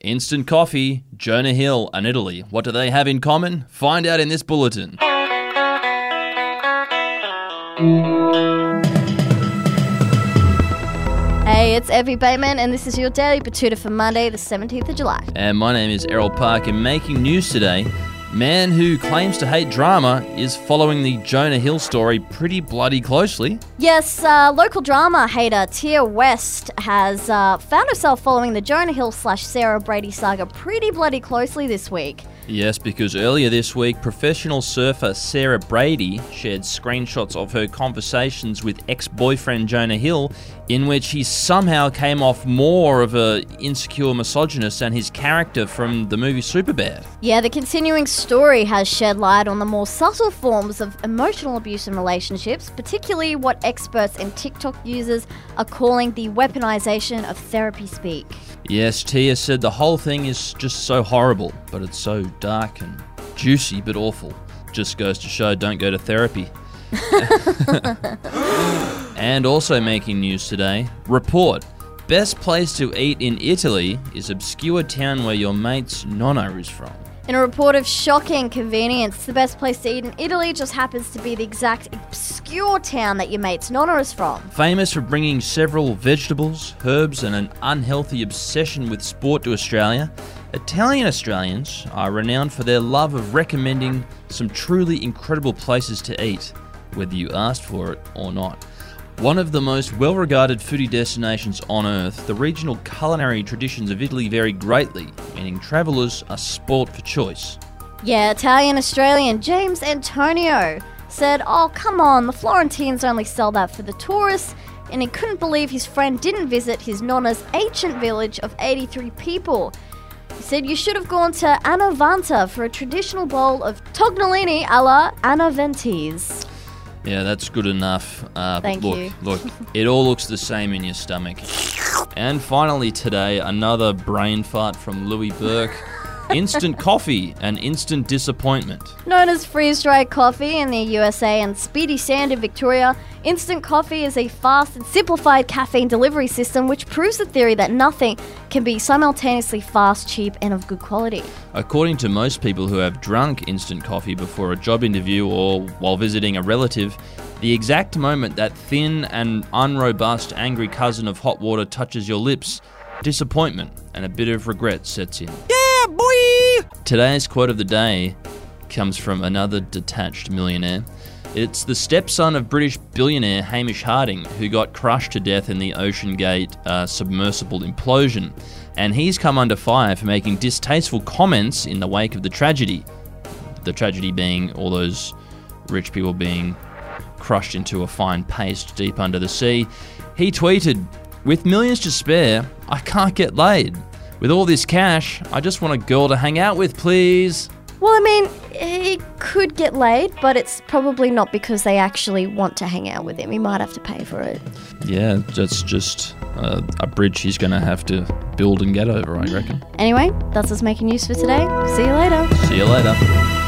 Instant coffee, Jonah Hill, and Italy. What do they have in common? Find out in this bulletin. Hey, it's Effie Bateman, and this is your Daily Batuta for Monday, the 17th of July. And my name is Errol Parker, and making news today, man who claims to hate drama is following the Jonah Hill story pretty bloody closely. Yes, uh, local drama hater Tia West has uh, found herself following the Jonah Hill slash Sarah Brady saga pretty bloody closely this week. Yes, because earlier this week, professional surfer Sarah Brady shared screenshots of her conversations with ex-boyfriend Jonah Hill, in which he somehow came off more of a insecure misogynist than his character from the movie Superbad. Yeah, the continuing story has shed light on the more subtle forms of emotional abuse in relationships, particularly what experts and TikTok users are calling the weaponization of therapy speak. Yes, Tia said the whole thing is just so horrible, but it's so dark and juicy but awful. Just goes to show don't go to therapy. and also making news today report best place to eat in Italy is obscure town where your mate's nonno is from. In a report of shocking convenience, the best place to eat in Italy just happens to be the exact obscure town that your mate's nonna is from. Famous for bringing several vegetables, herbs, and an unhealthy obsession with sport to Australia, Italian Australians are renowned for their love of recommending some truly incredible places to eat, whether you asked for it or not. One of the most well regarded foodie destinations on earth, the regional culinary traditions of Italy vary greatly, meaning travellers are sport for choice. Yeah, Italian Australian James Antonio said, Oh, come on, the Florentines only sell that for the tourists, and he couldn't believe his friend didn't visit his nonna's ancient village of 83 people. He said, You should have gone to Anavanta for a traditional bowl of tognolini a la Anaventese. Yeah, that's good enough. Uh, Thank look, you. look, it all looks the same in your stomach. And finally, today, another brain fart from Louis Burke. Instant coffee and instant disappointment. Known as freeze dried coffee in the USA and Speedy Sand in Victoria, instant coffee is a fast and simplified caffeine delivery system which proves the theory that nothing can be simultaneously fast, cheap, and of good quality. According to most people who have drunk instant coffee before a job interview or while visiting a relative, the exact moment that thin and unrobust angry cousin of hot water touches your lips, disappointment and a bit of regret sets in. Yeah, boy! Today's quote of the day comes from another detached millionaire. It's the stepson of British billionaire Hamish Harding, who got crushed to death in the OceanGate uh, submersible implosion. And he's come under fire for making distasteful comments in the wake of the tragedy. The tragedy being all those rich people being crushed into a fine paste deep under the sea. He tweeted, With millions to spare, I can't get laid. With all this cash, I just want a girl to hang out with, please. Well, I mean, he could get laid, but it's probably not because they actually want to hang out with him. He might have to pay for it. Yeah, that's just uh, a bridge he's going to have to build and get over, I reckon. Anyway, that's us making news for today. See you later. See you later.